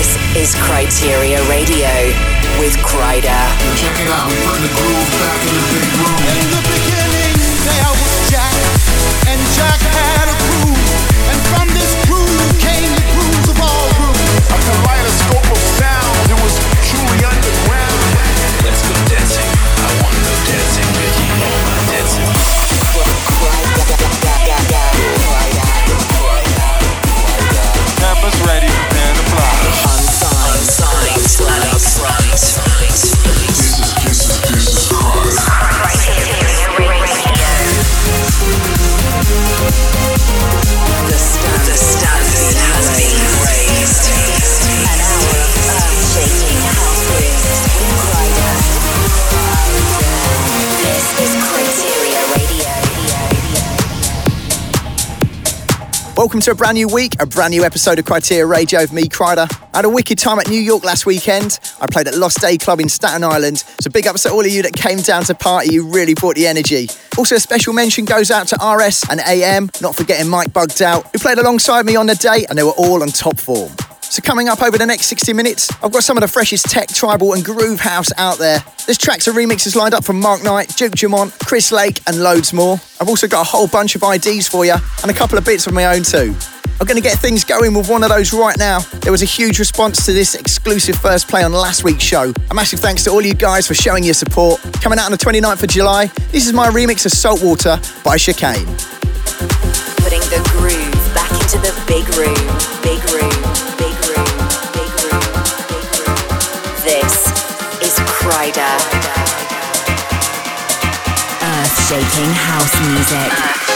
This is Kryteria Radio with Kryder. Check it out, we the groove back in the big room. In the beginning, there was Jack, and Jack had a groove, and from this Welcome to a brand new week, a brand new episode of Kryteria Radio with me, Kryder. I had a wicked time at New York last weekend. I played at Lost Day Club in Staten Island. So big ups to all of you that came down to party. You really brought the energy. Also, a special mention goes out to RS and AM, not forgetting Mike Bugged Out, who played alongside me on the day, and they were all on top form. So coming up over the next 60 minutes, I've got some of the freshest tech, tribal and groove house out there. There's tracks and remixes lined up from Mark Knight, Duke Dumont, Chris Lake and loads more. I've also got a whole bunch of IDs for you and a couple of bits of my own too. I'm going to get things going with one of those right now. There was a huge response to this exclusive first play on last week's show. A massive thanks to all you guys for showing your support. Coming out on the 29th of July, this is my remix of Saltwater by Chicane. Putting the groove back into the big room, big room, big Earth-shaking house music.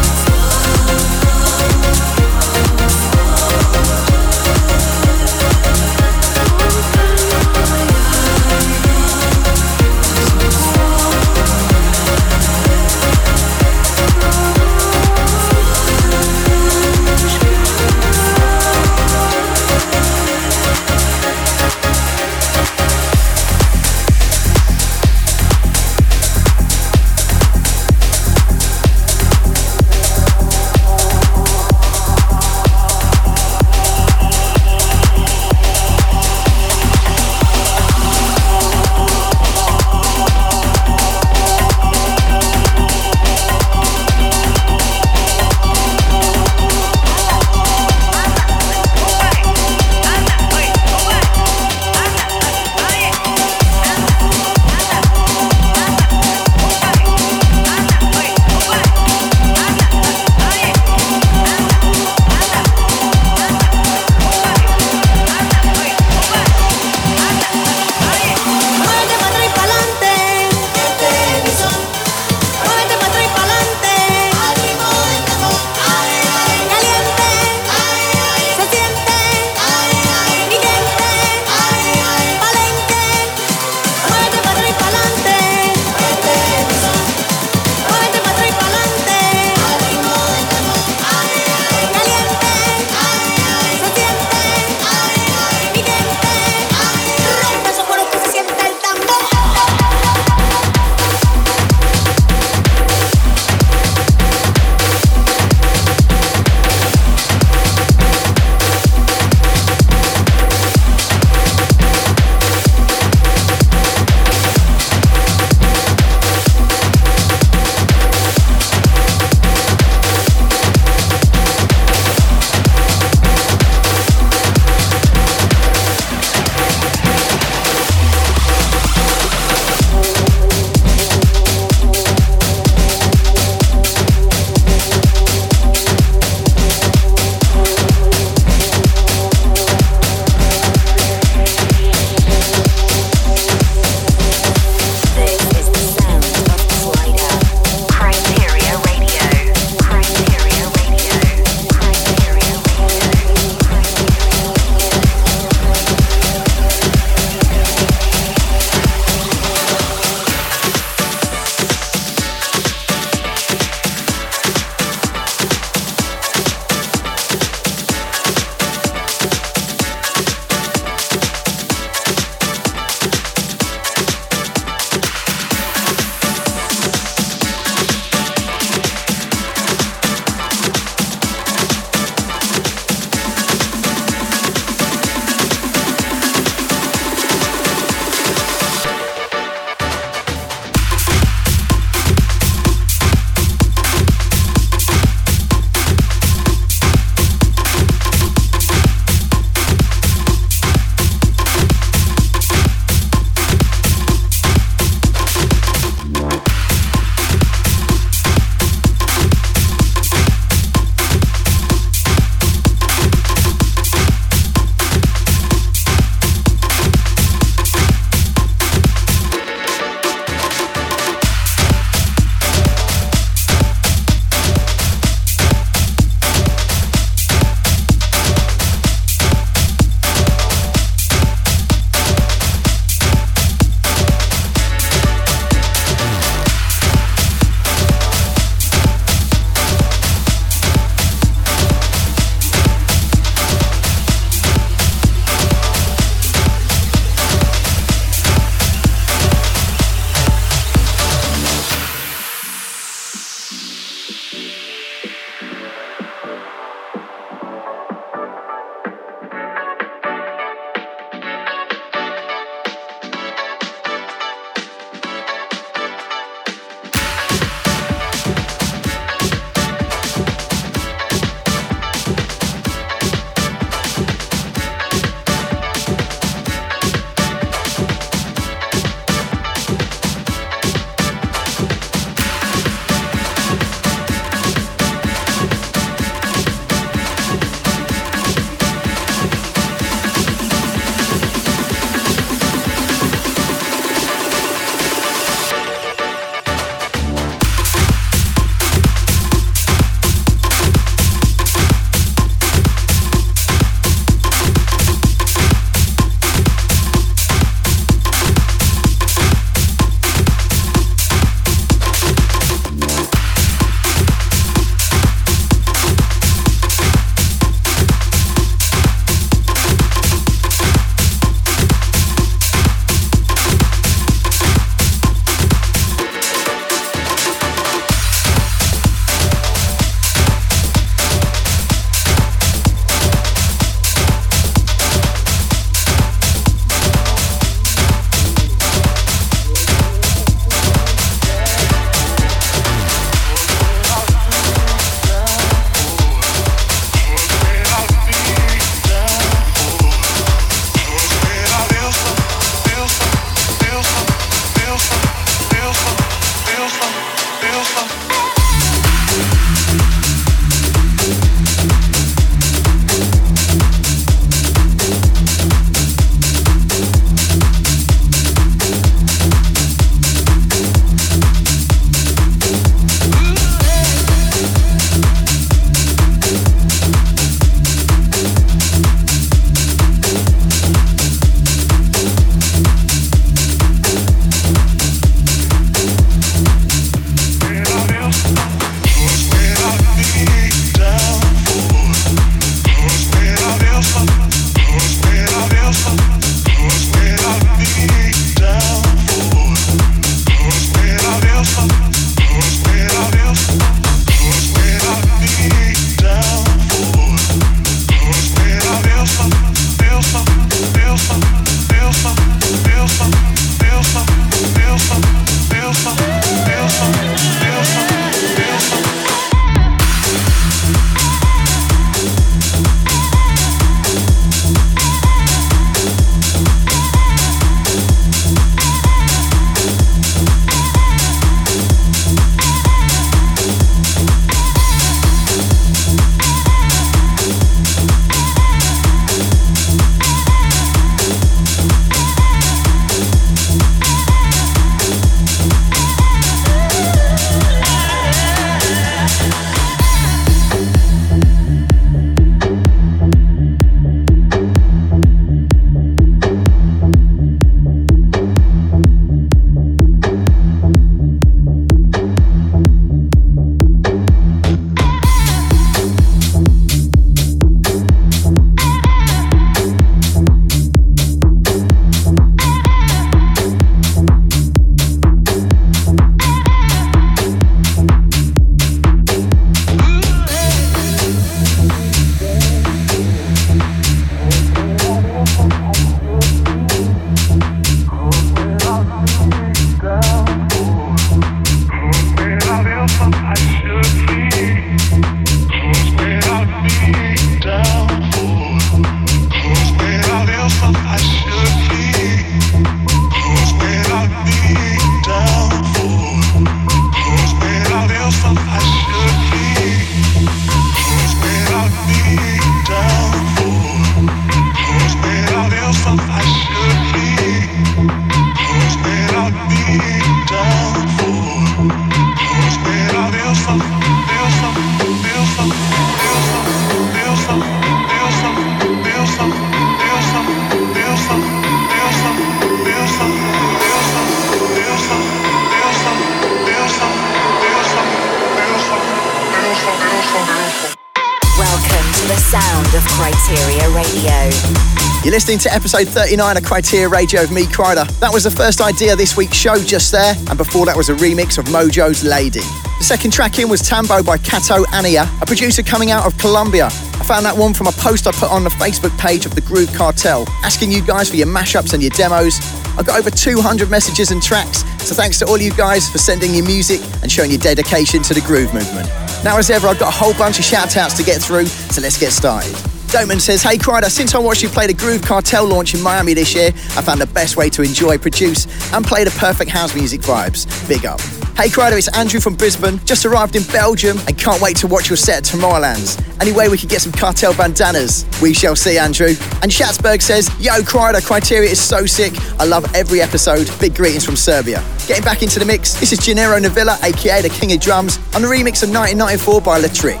Listening to episode 39 of Kryteria Radio of me, Kryder. That was the first idea this week's show just there, and before that was a remix of Modjo's Lady. The second track in was Tambo by Kato Ania, a producer coming out of Colombia. I found that one from a post I put on the Facebook page of the Groove Cartel, asking you guys for your mashups and your demos. I got over 200 messages and tracks, so thanks to all you guys for sending your music and showing your dedication to the groove movement. Now, as ever, I've got a whole bunch of shout outs to get through, so let's get started. Doman says, Hey Kryder, since I watched you play the Groove Cartel launch in Miami this year, I found the best way to enjoy, produce, and play the perfect house music vibes. Big up. Hey Kryder, it's Andrew from Brisbane. Just arrived in Belgium and can't wait to watch your set at Tomorrowlands. Anyway, we could get some cartel bandanas. We shall see, Andrew. And Schatzberg says, Yo, Kryder, Kryteria is so sick. I love every episode. Big greetings from Serbia. Getting back into the mix, this is Gennaro Navilla, aka the King of Drums, on the remix of 1994 by Trick.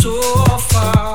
So far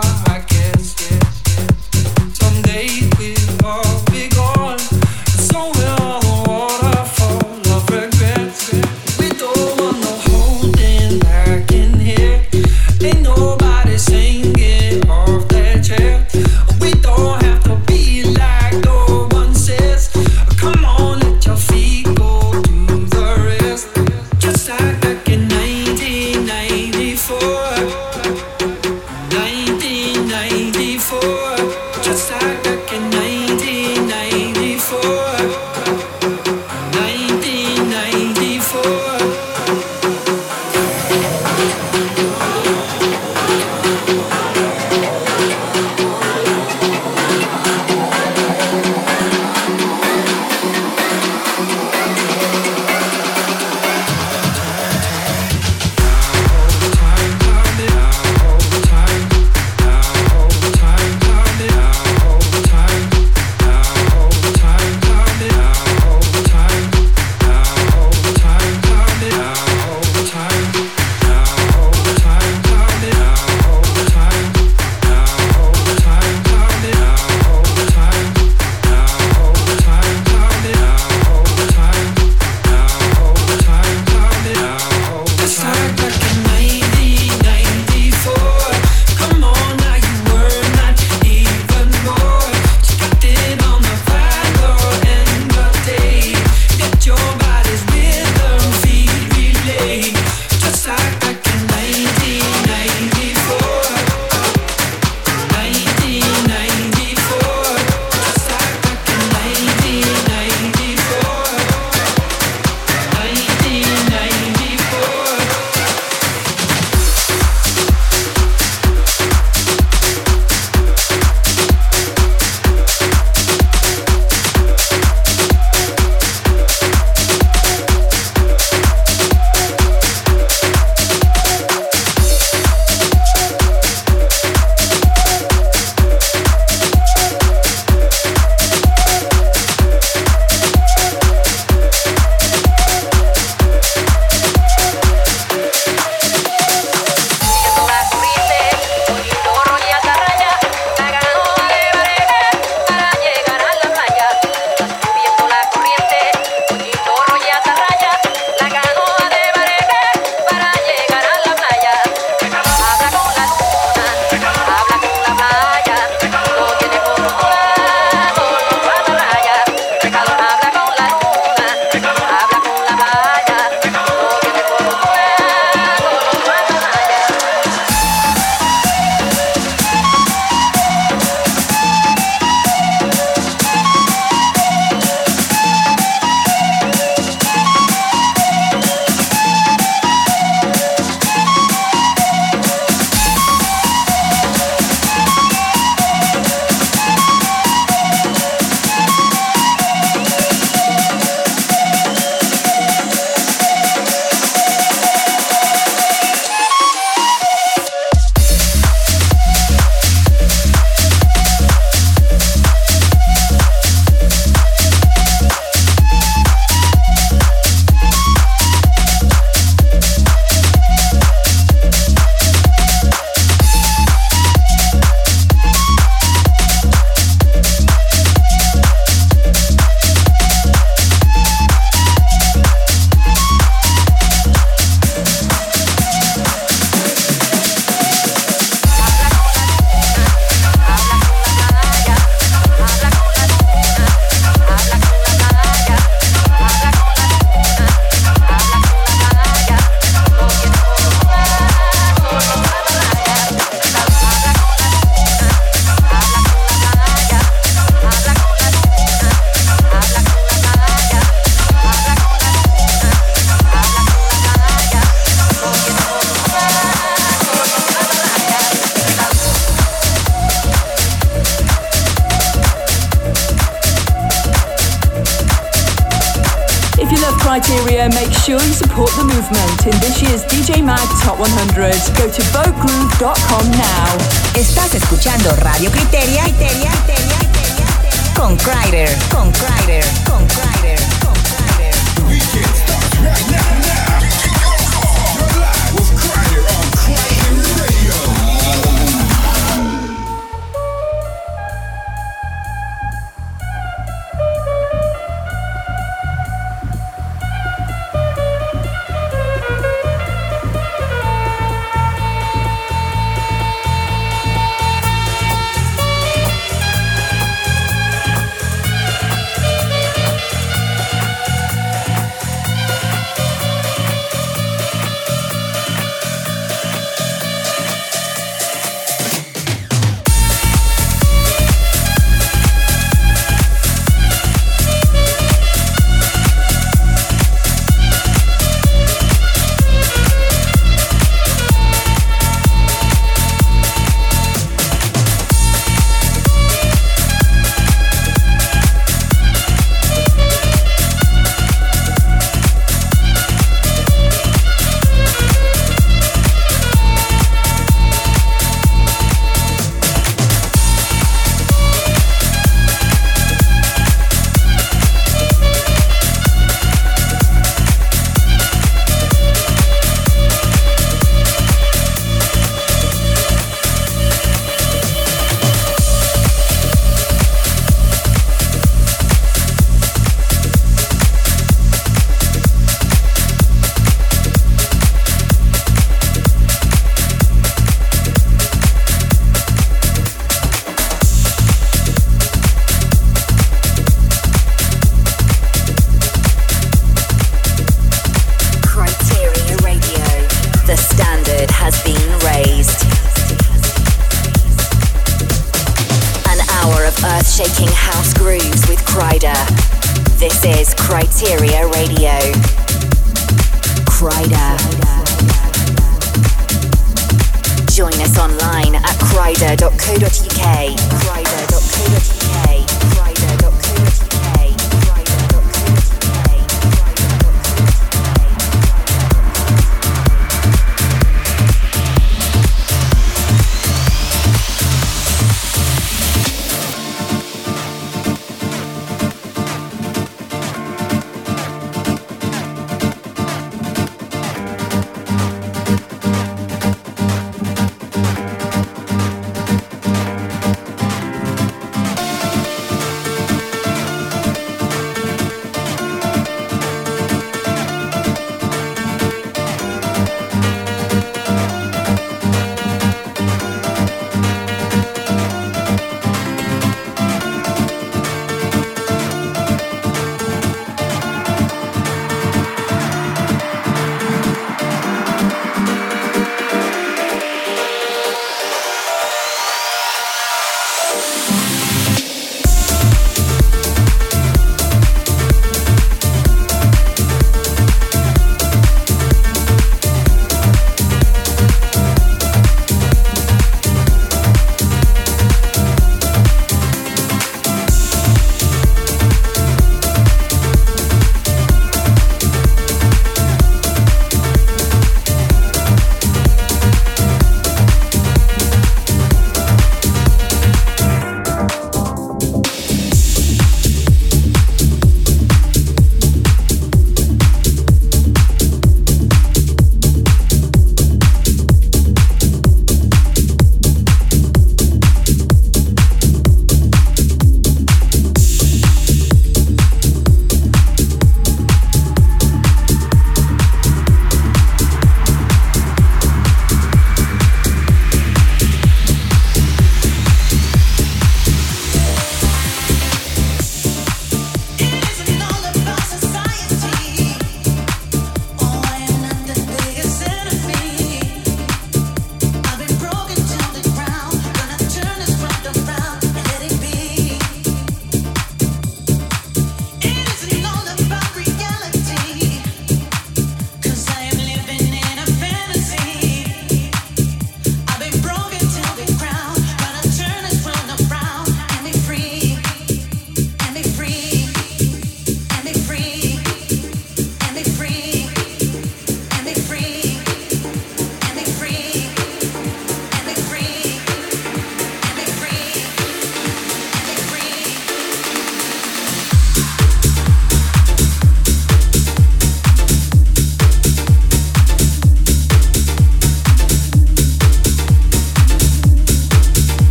movement in this year's DJ Mag Top 100. Go to votegroove.com now. Estás escuchando Radio Kryteria, Kryteria, Kryteria, Kryteria con Kryder, con Kryder, con Kryder, con Kryder. The weekend starts right now, now. You're live with Kryder on Kryder Radio.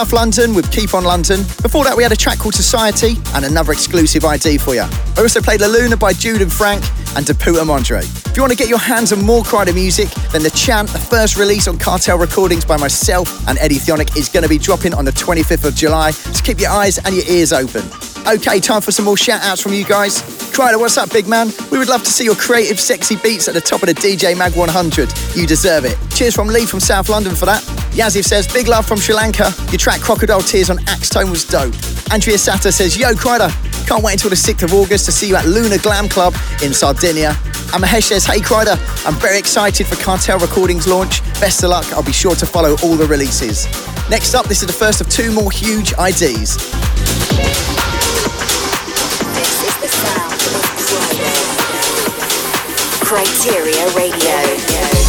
Tough London with Keep on London. Before that, we had a track called Society and another exclusive ID for you. I also played La Luna by Jude and Frank and Deputa Mondre. If you want to get your hands on more Kryder music, then The Chant, the first release on Cartel Recordings by myself and Eddie Thoneick, is going to be dropping on the 25th of July. So keep your eyes and your ears open. Okay, time for some more shout outs from you guys. Kryder, what's up, big man? We would love to see your creative, sexy beats at the top of the DJ Mag 100. You deserve it. Cheers from Lee from South London for that. Yazif says, big love from Sri Lanka. Your track Crocodile Tears on Axtone was dope. Andrea Sata says, yo, Kryder, can't wait until the 6th of August to see you at Luna Glam Club in Sardinia. And Mahesh says, hey, Kryder, I'm very excited for Cartel Recordings launch. Best of luck. I'll be sure to follow all the releases. Next up, this is the first of two more huge IDs. Kryteria is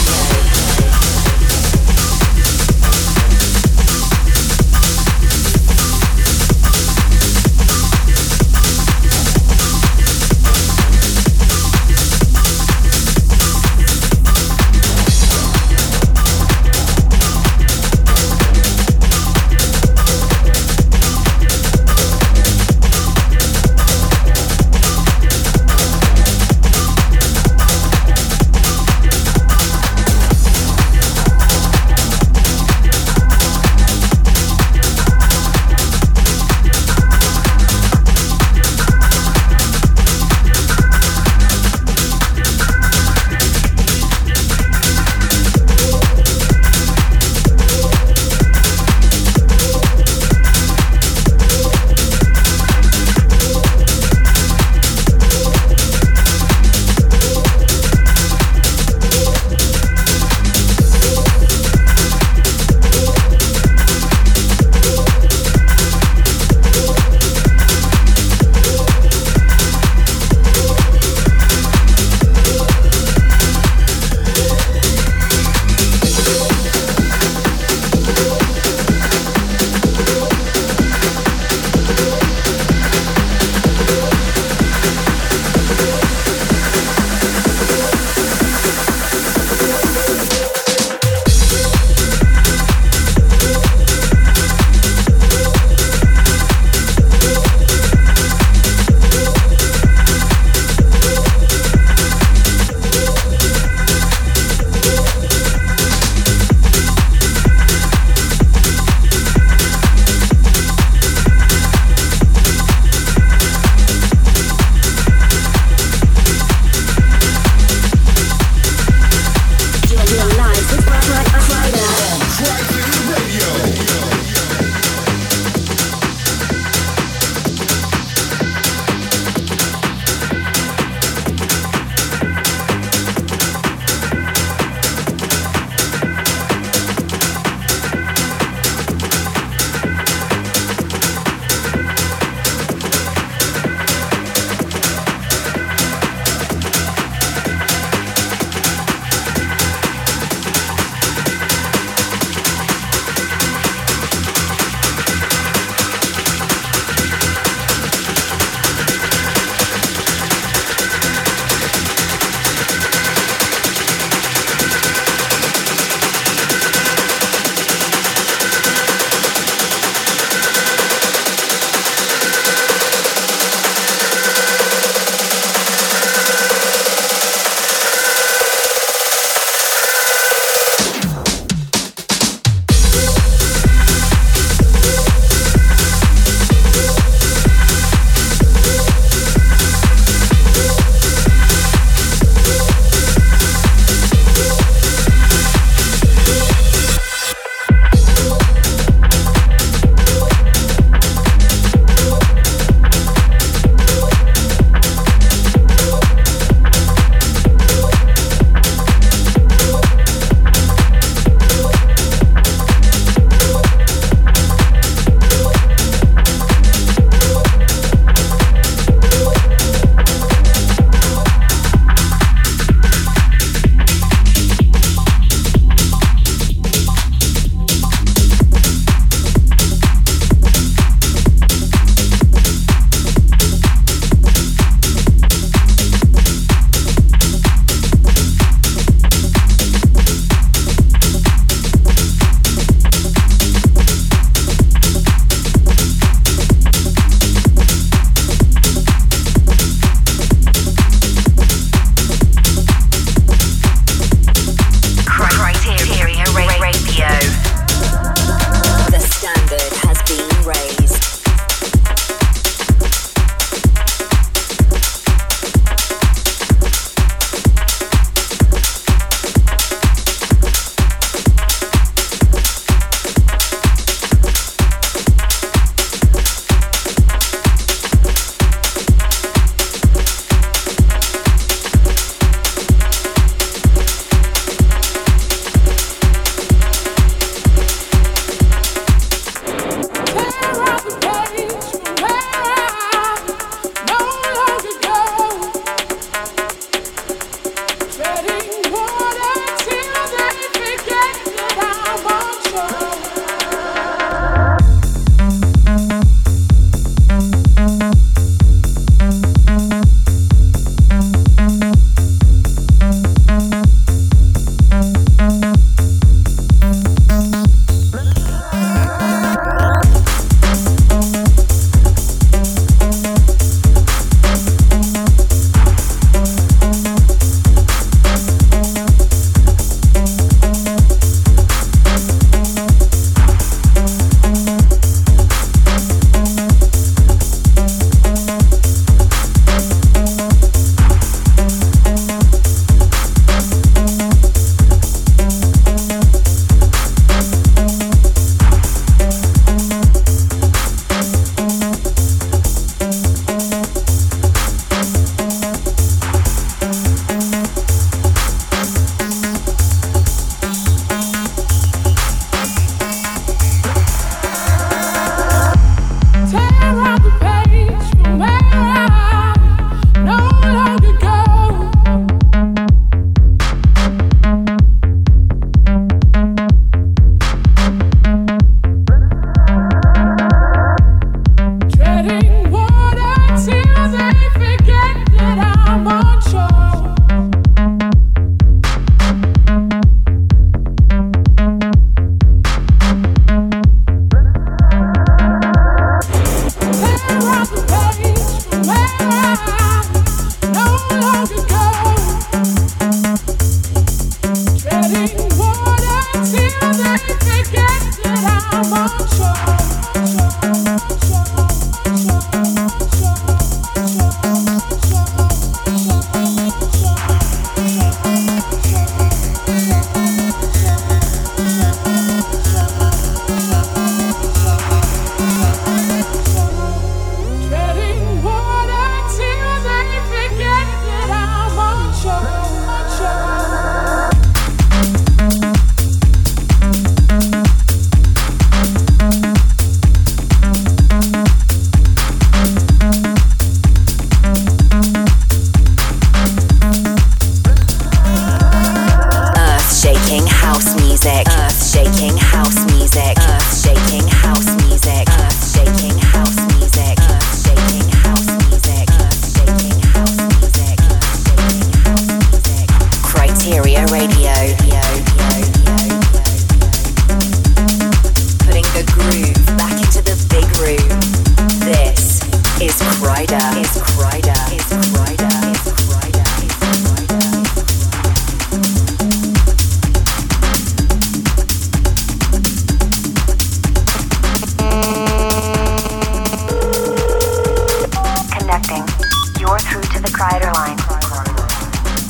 the sound of Kryder.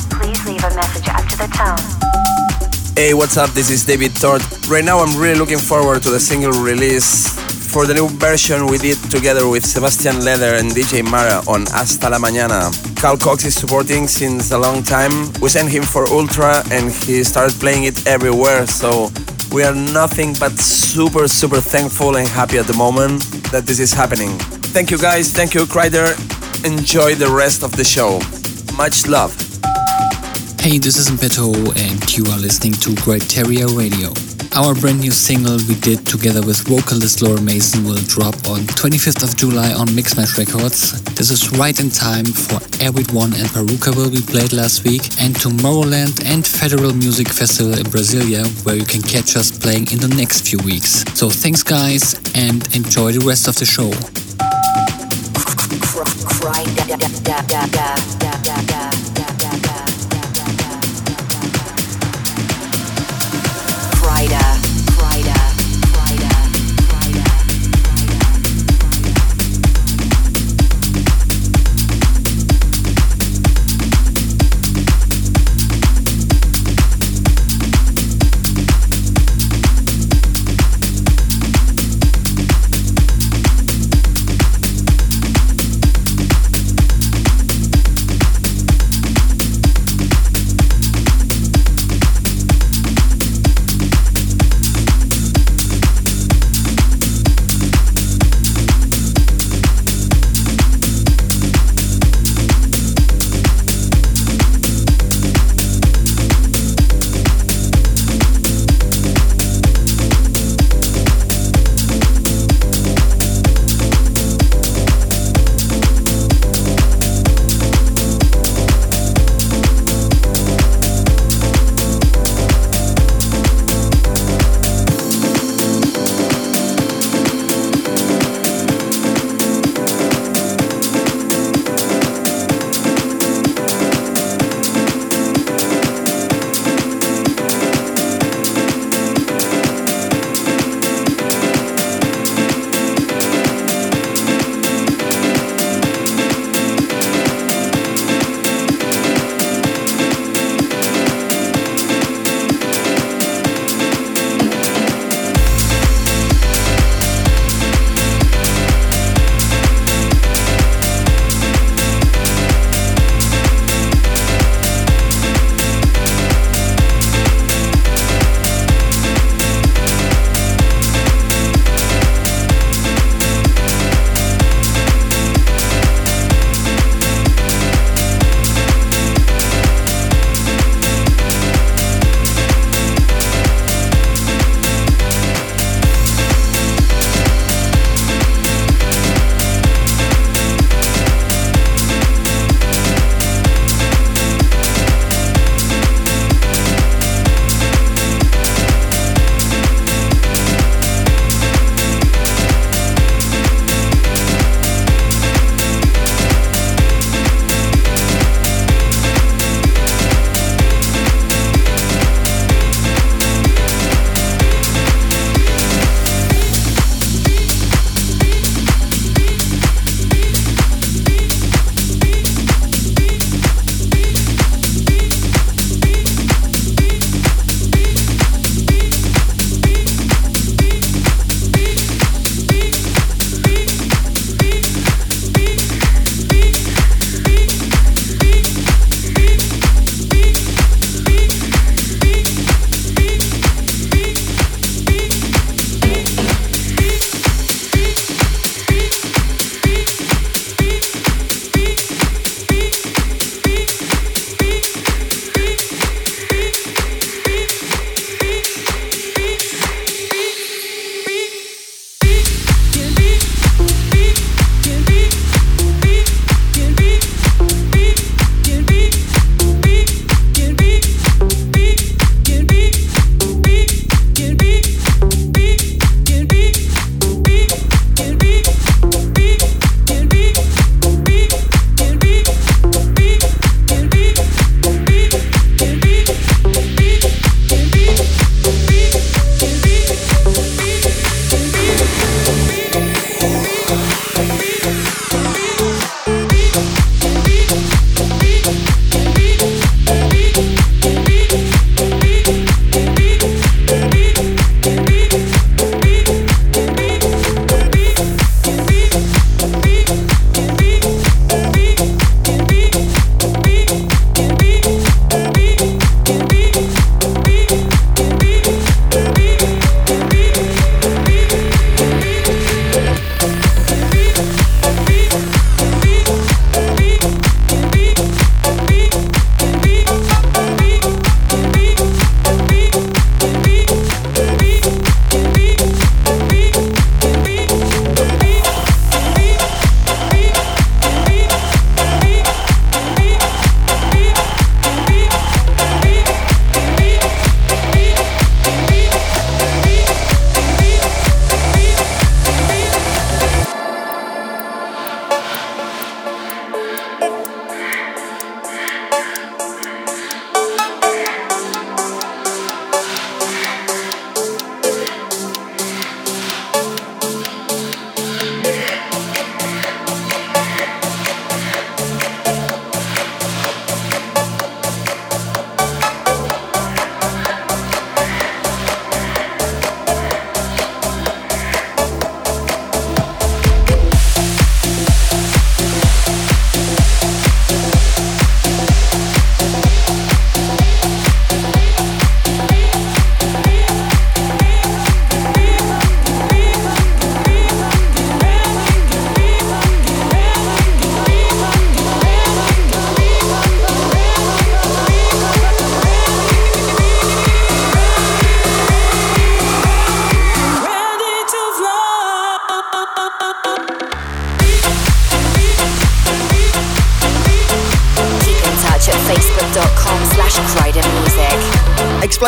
Kryteria Radio. Hey, what's up? This is David Tort. Right now, I'm really looking forward to the single release for the new version we did together with Sebastian Leder and DJ Mara on Hasta la Mañana. Carl Cox is supporting since a long time. We sent him for Ultra and he started playing it everywhere, so we are nothing but super, super thankful and happy at the moment that this is happening. Thank you guys, thank you, Kryder. Enjoy the rest of the show. Much love. Hey, this is Beto, and you are listening to Kryteria Radio. Our brand new single we did together with vocalist Laura Mason will drop on 25th of July on Mixmash Records. This is right in time for Airbeat One and Parookaville be played last week, and Tomorrowland and Federal Music Festival in Brasilia, where you can catch us playing in the next few weeks. So thanks, guys, and enjoy the rest of the show cry. Friday.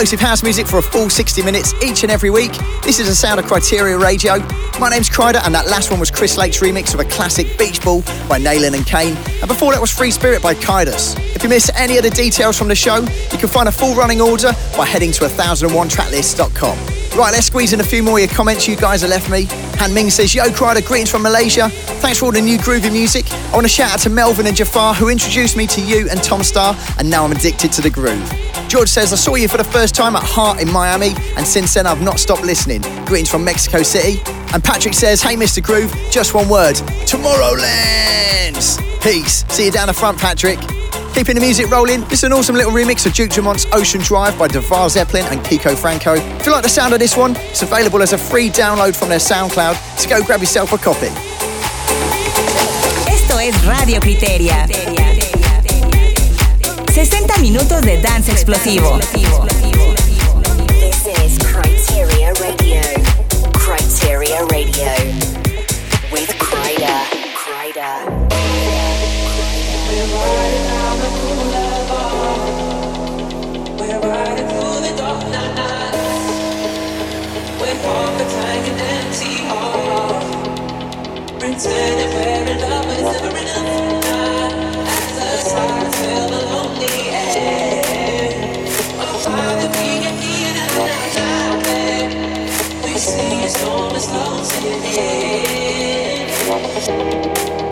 Explosive house music for a full 60 minutes each and every week. This is a sound of Kryteria Radio. My name's Kryder, and that last one was Chris Lake's remix of a classic Beach Ball by Nalin and Kane. And before that was Free Spirit by Kaidos. If you miss any of the details from the show, you can find a full running order by heading to 1001tracklist.com. Right, let's squeeze in a few more of your comments you guys have left me. Han Ming says, Yo, Kryder, greetings from Malaysia. Thanks for all the new groovy music. I want to shout out to Melvin and Jafar, who introduced me to you and Tom Staar, and now I'm addicted to the groove. George says, I saw you for the first time at Heart in Miami, and since then I've not stopped listening. Greetings from Mexico City. And Patrick says, Hey, Mr. Groove, just one word Tomorrowland! Peace. See you down the front, Patrick. Keeping the music rolling, this is an awesome little remix of Duke Dumont's Ocean Drive by Devar Zeppelin and Kiko Franco. If you like the sound of this one, it's available as a free download from their SoundCloud, so go grab yourself a copy. Esto es Radio Kryteria. 60 minutos de dance explosivo. This is Kryteria Radio. Kryteria Radio. With Kryder. We're riding. We're riding through the dark night. We're an empty we're in love, but it's never enough. storm is closing in.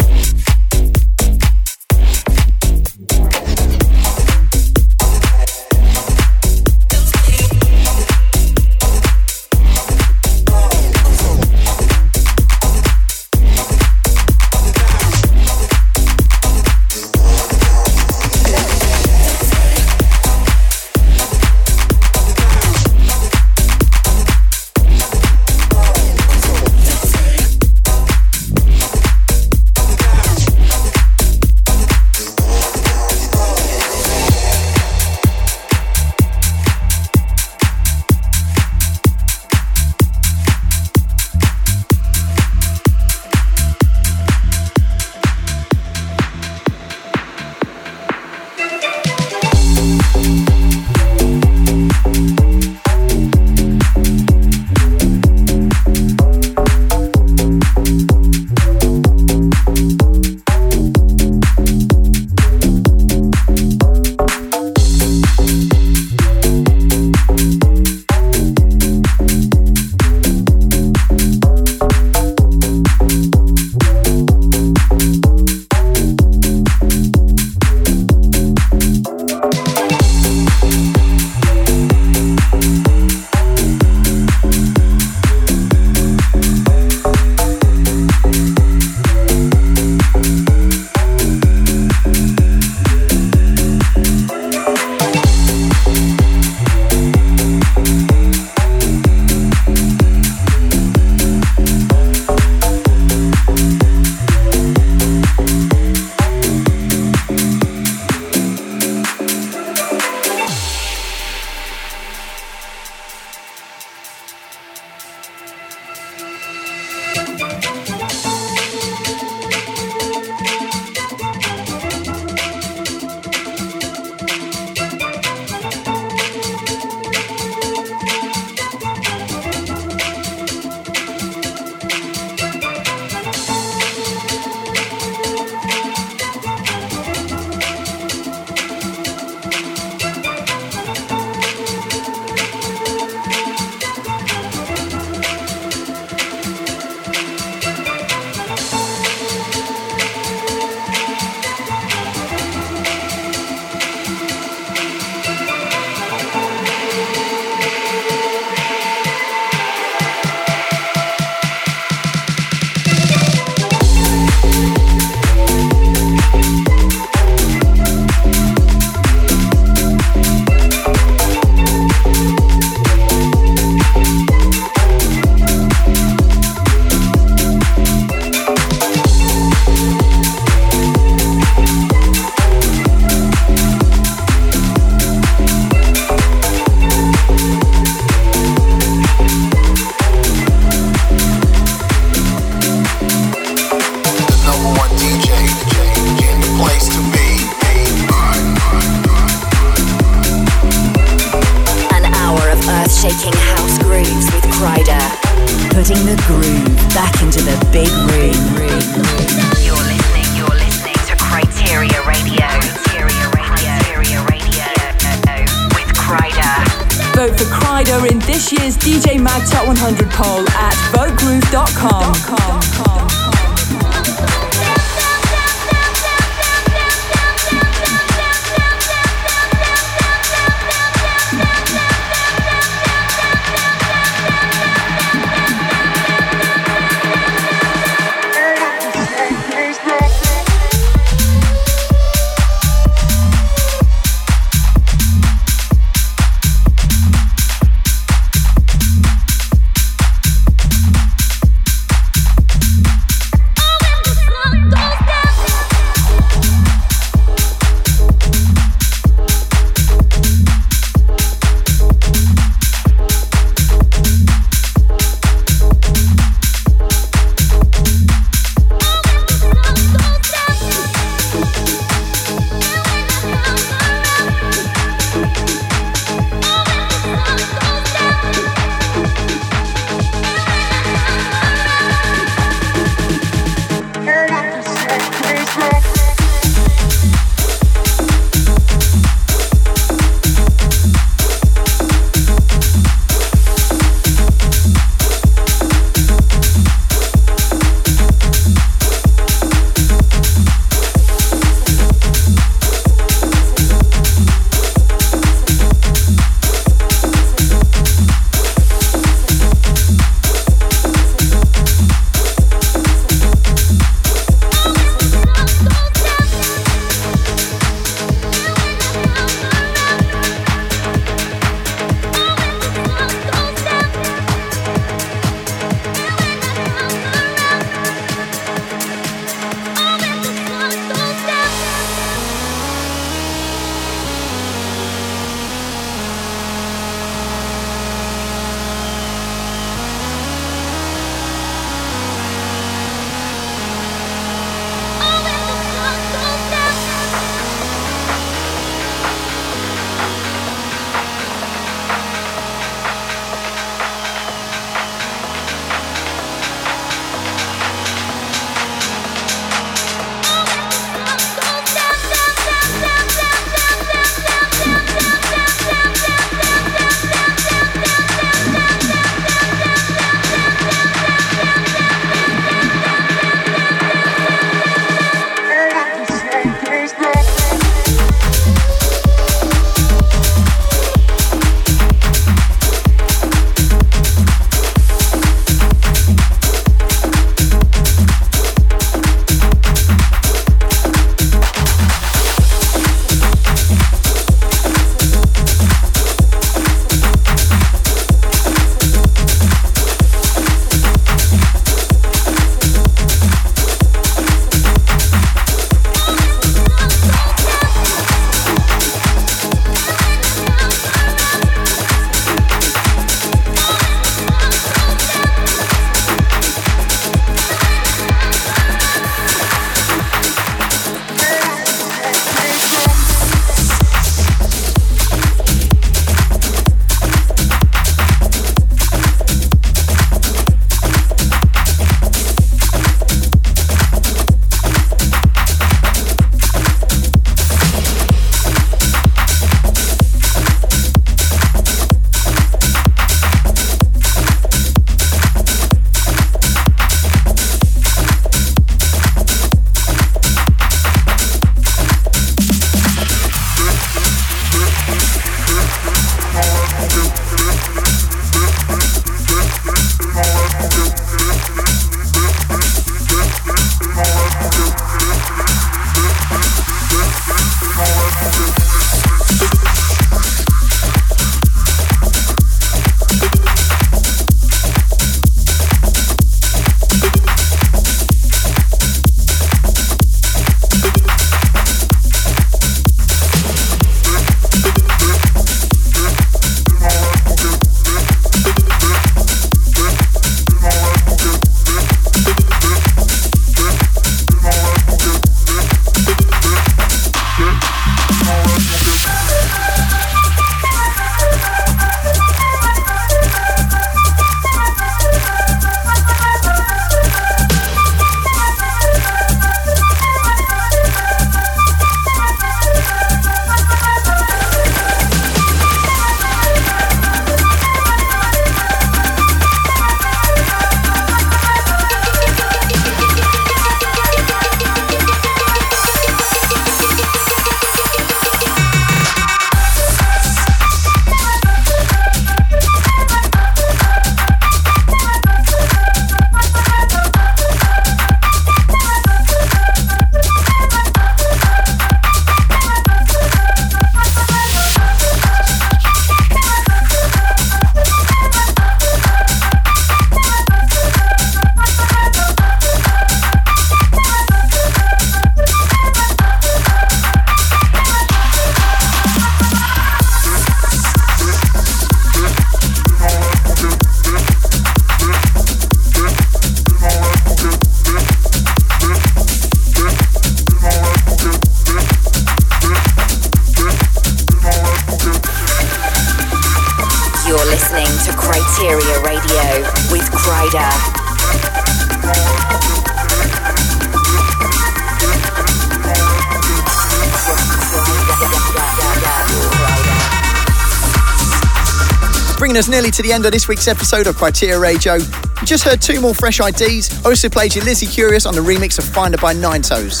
Bringing us nearly to the end of this week's episode of Kryteria Radio. You just heard two more fresh IDs. Also played you Lizzie Curious on the remix of Finder by Nine Toes.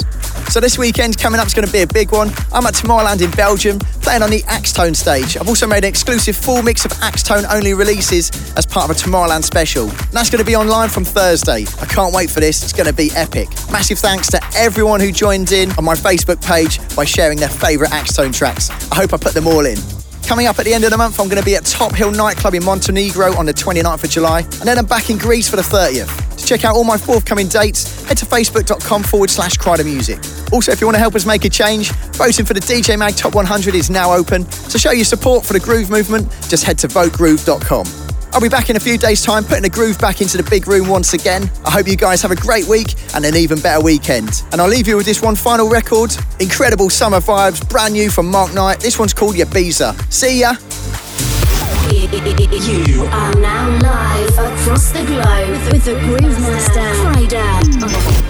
So this weekend coming up is going to be a big one. I'm at Tomorrowland in Belgium, playing on the Axtone stage. I've also made an exclusive full mix of Axtone only releases as part of a Tomorrowland special. And that's going to be online from Thursday. I can't wait for this. It's going to be epic. Massive thanks to everyone who joined in on my Facebook page by sharing their favourite Axtone tracks. I hope I put them all in. Coming up at the end of the month, I'm going to be at Top Hill Nightclub in Montenegro on the 29th of July, and then I'm back in Greece for the 30th. To check out all my forthcoming dates, head to facebook.com forward slash Kryder Music. Also, if you want to help us make a change, voting for the DJ Mag Top 100 is now open. To show your support for the Groove movement, just head to votegroove.com. I'll be back in a few days' time putting the groove back into the big room once again. I hope you guys have a great week and an even better weekend. And I'll leave you with this one final record. Incredible summer vibes, brand new from Mark Knight. This one's called Ibiza. See ya. You are now live across the globe with, the Groove Master Friday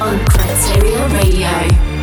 on, Kryteria Radio.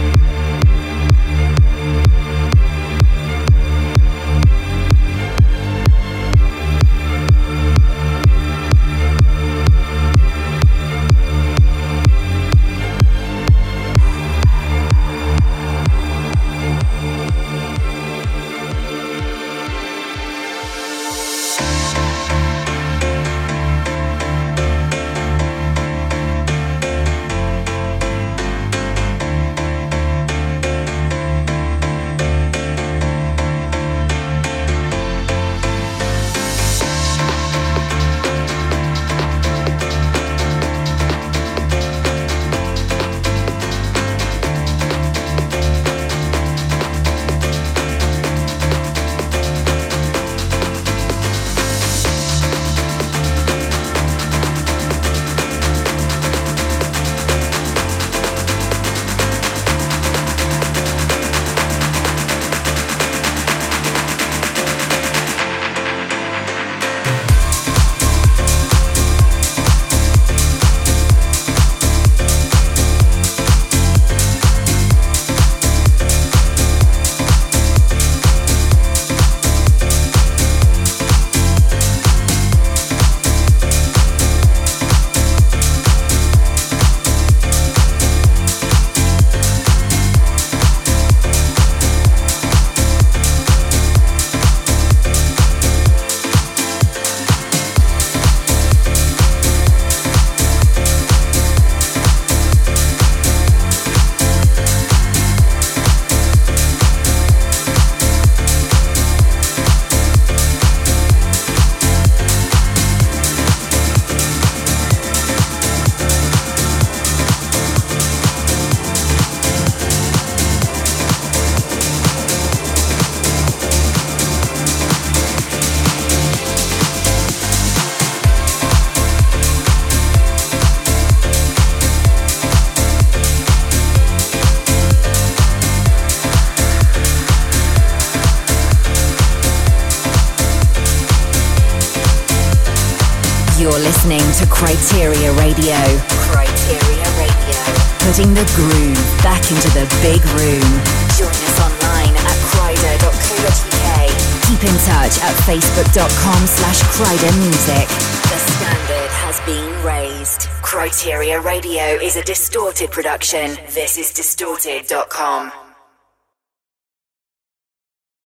Kryteria Radio. Kryteria Radio. Putting the groove back into the big room. Join us online at kryder.co.uk. Keep in touch at facebook.com slash Music. The standard has been raised. Kryteria Radio is a distorted production. This is distorted.com.